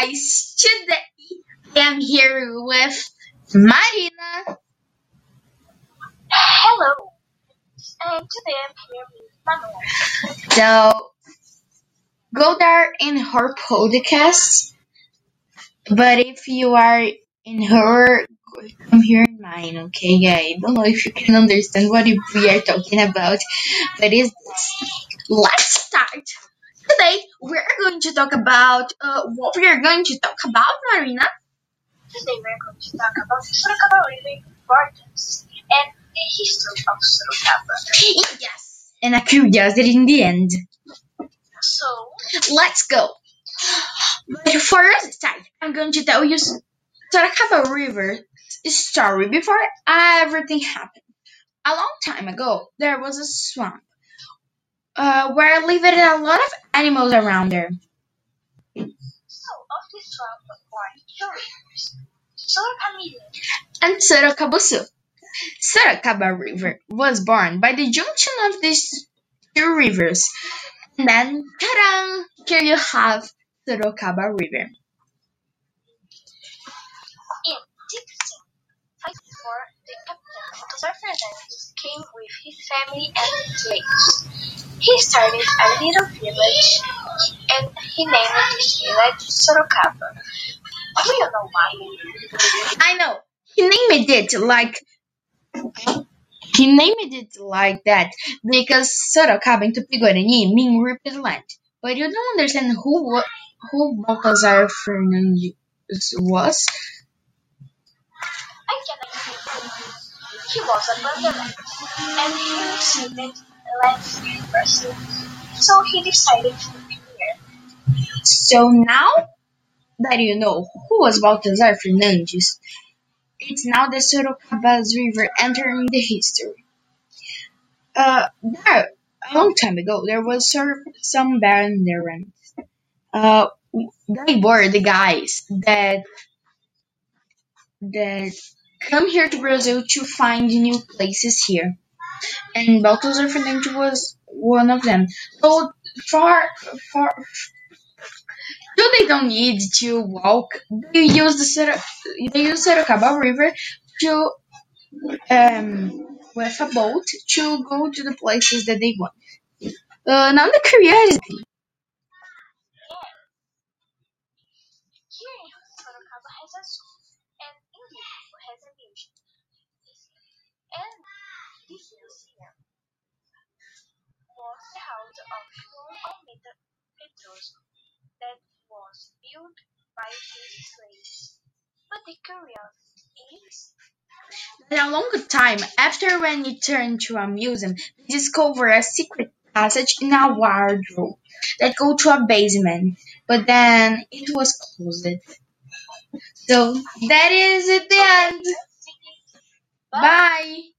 guys, today I am here with Marina. Hello, and today I'm here with Manuela. So go there in her podcast. But if you are in her, come here in mine, okay? I don't know if you can understand what we are talking about, but it's let's start. Today we're going to talk about uh, what we are going to talk about, Marina. Today we're going to talk about Sorocaba River importance and the history of Sorocaba. Yes, and a curiosity in the end. So, Let's go. But start, I'm going to tell you Sorocaba River story before everything happened. A long time ago, there was a swamp uh, where lived a lot of animals around there. And Sorocabuçu. Sorocaba River was born by the junction of these two rivers. And then! Here you have Sorocaba River. In 1654, the captain came with his family and slaves. He started a little village and he named this village Sorocaba. Do you know why? I know. He named it like he named it like that because Sorocaba in Tupi-Guarani mean reaped land. But you don't understand who who Baltazar Fernandes was. He was a banderman and he received lands person. So he decided to here. So now that you know who was Baltazar Fernandes, it's now the Sorocaba's river entering the history. Uh, there, a long time ago, there was sor- some banderans. Uh, they were the guys that that come here to Brazil to find new places here. And Baltazar Fernandes was one of them. So far, far, so they don't need to walk. They use the Soro- they use Sorocaba River to um with a boat to go to the places that they want. Uh, now the curiosity. And this museum was the house of Almeida Pedroso that was built by his slaves. But the curious is Then a long time after when you turn to a museum, they discover a secret passage in a wardrobe that go to a basement, but then it was closed. So that is the end. Bye.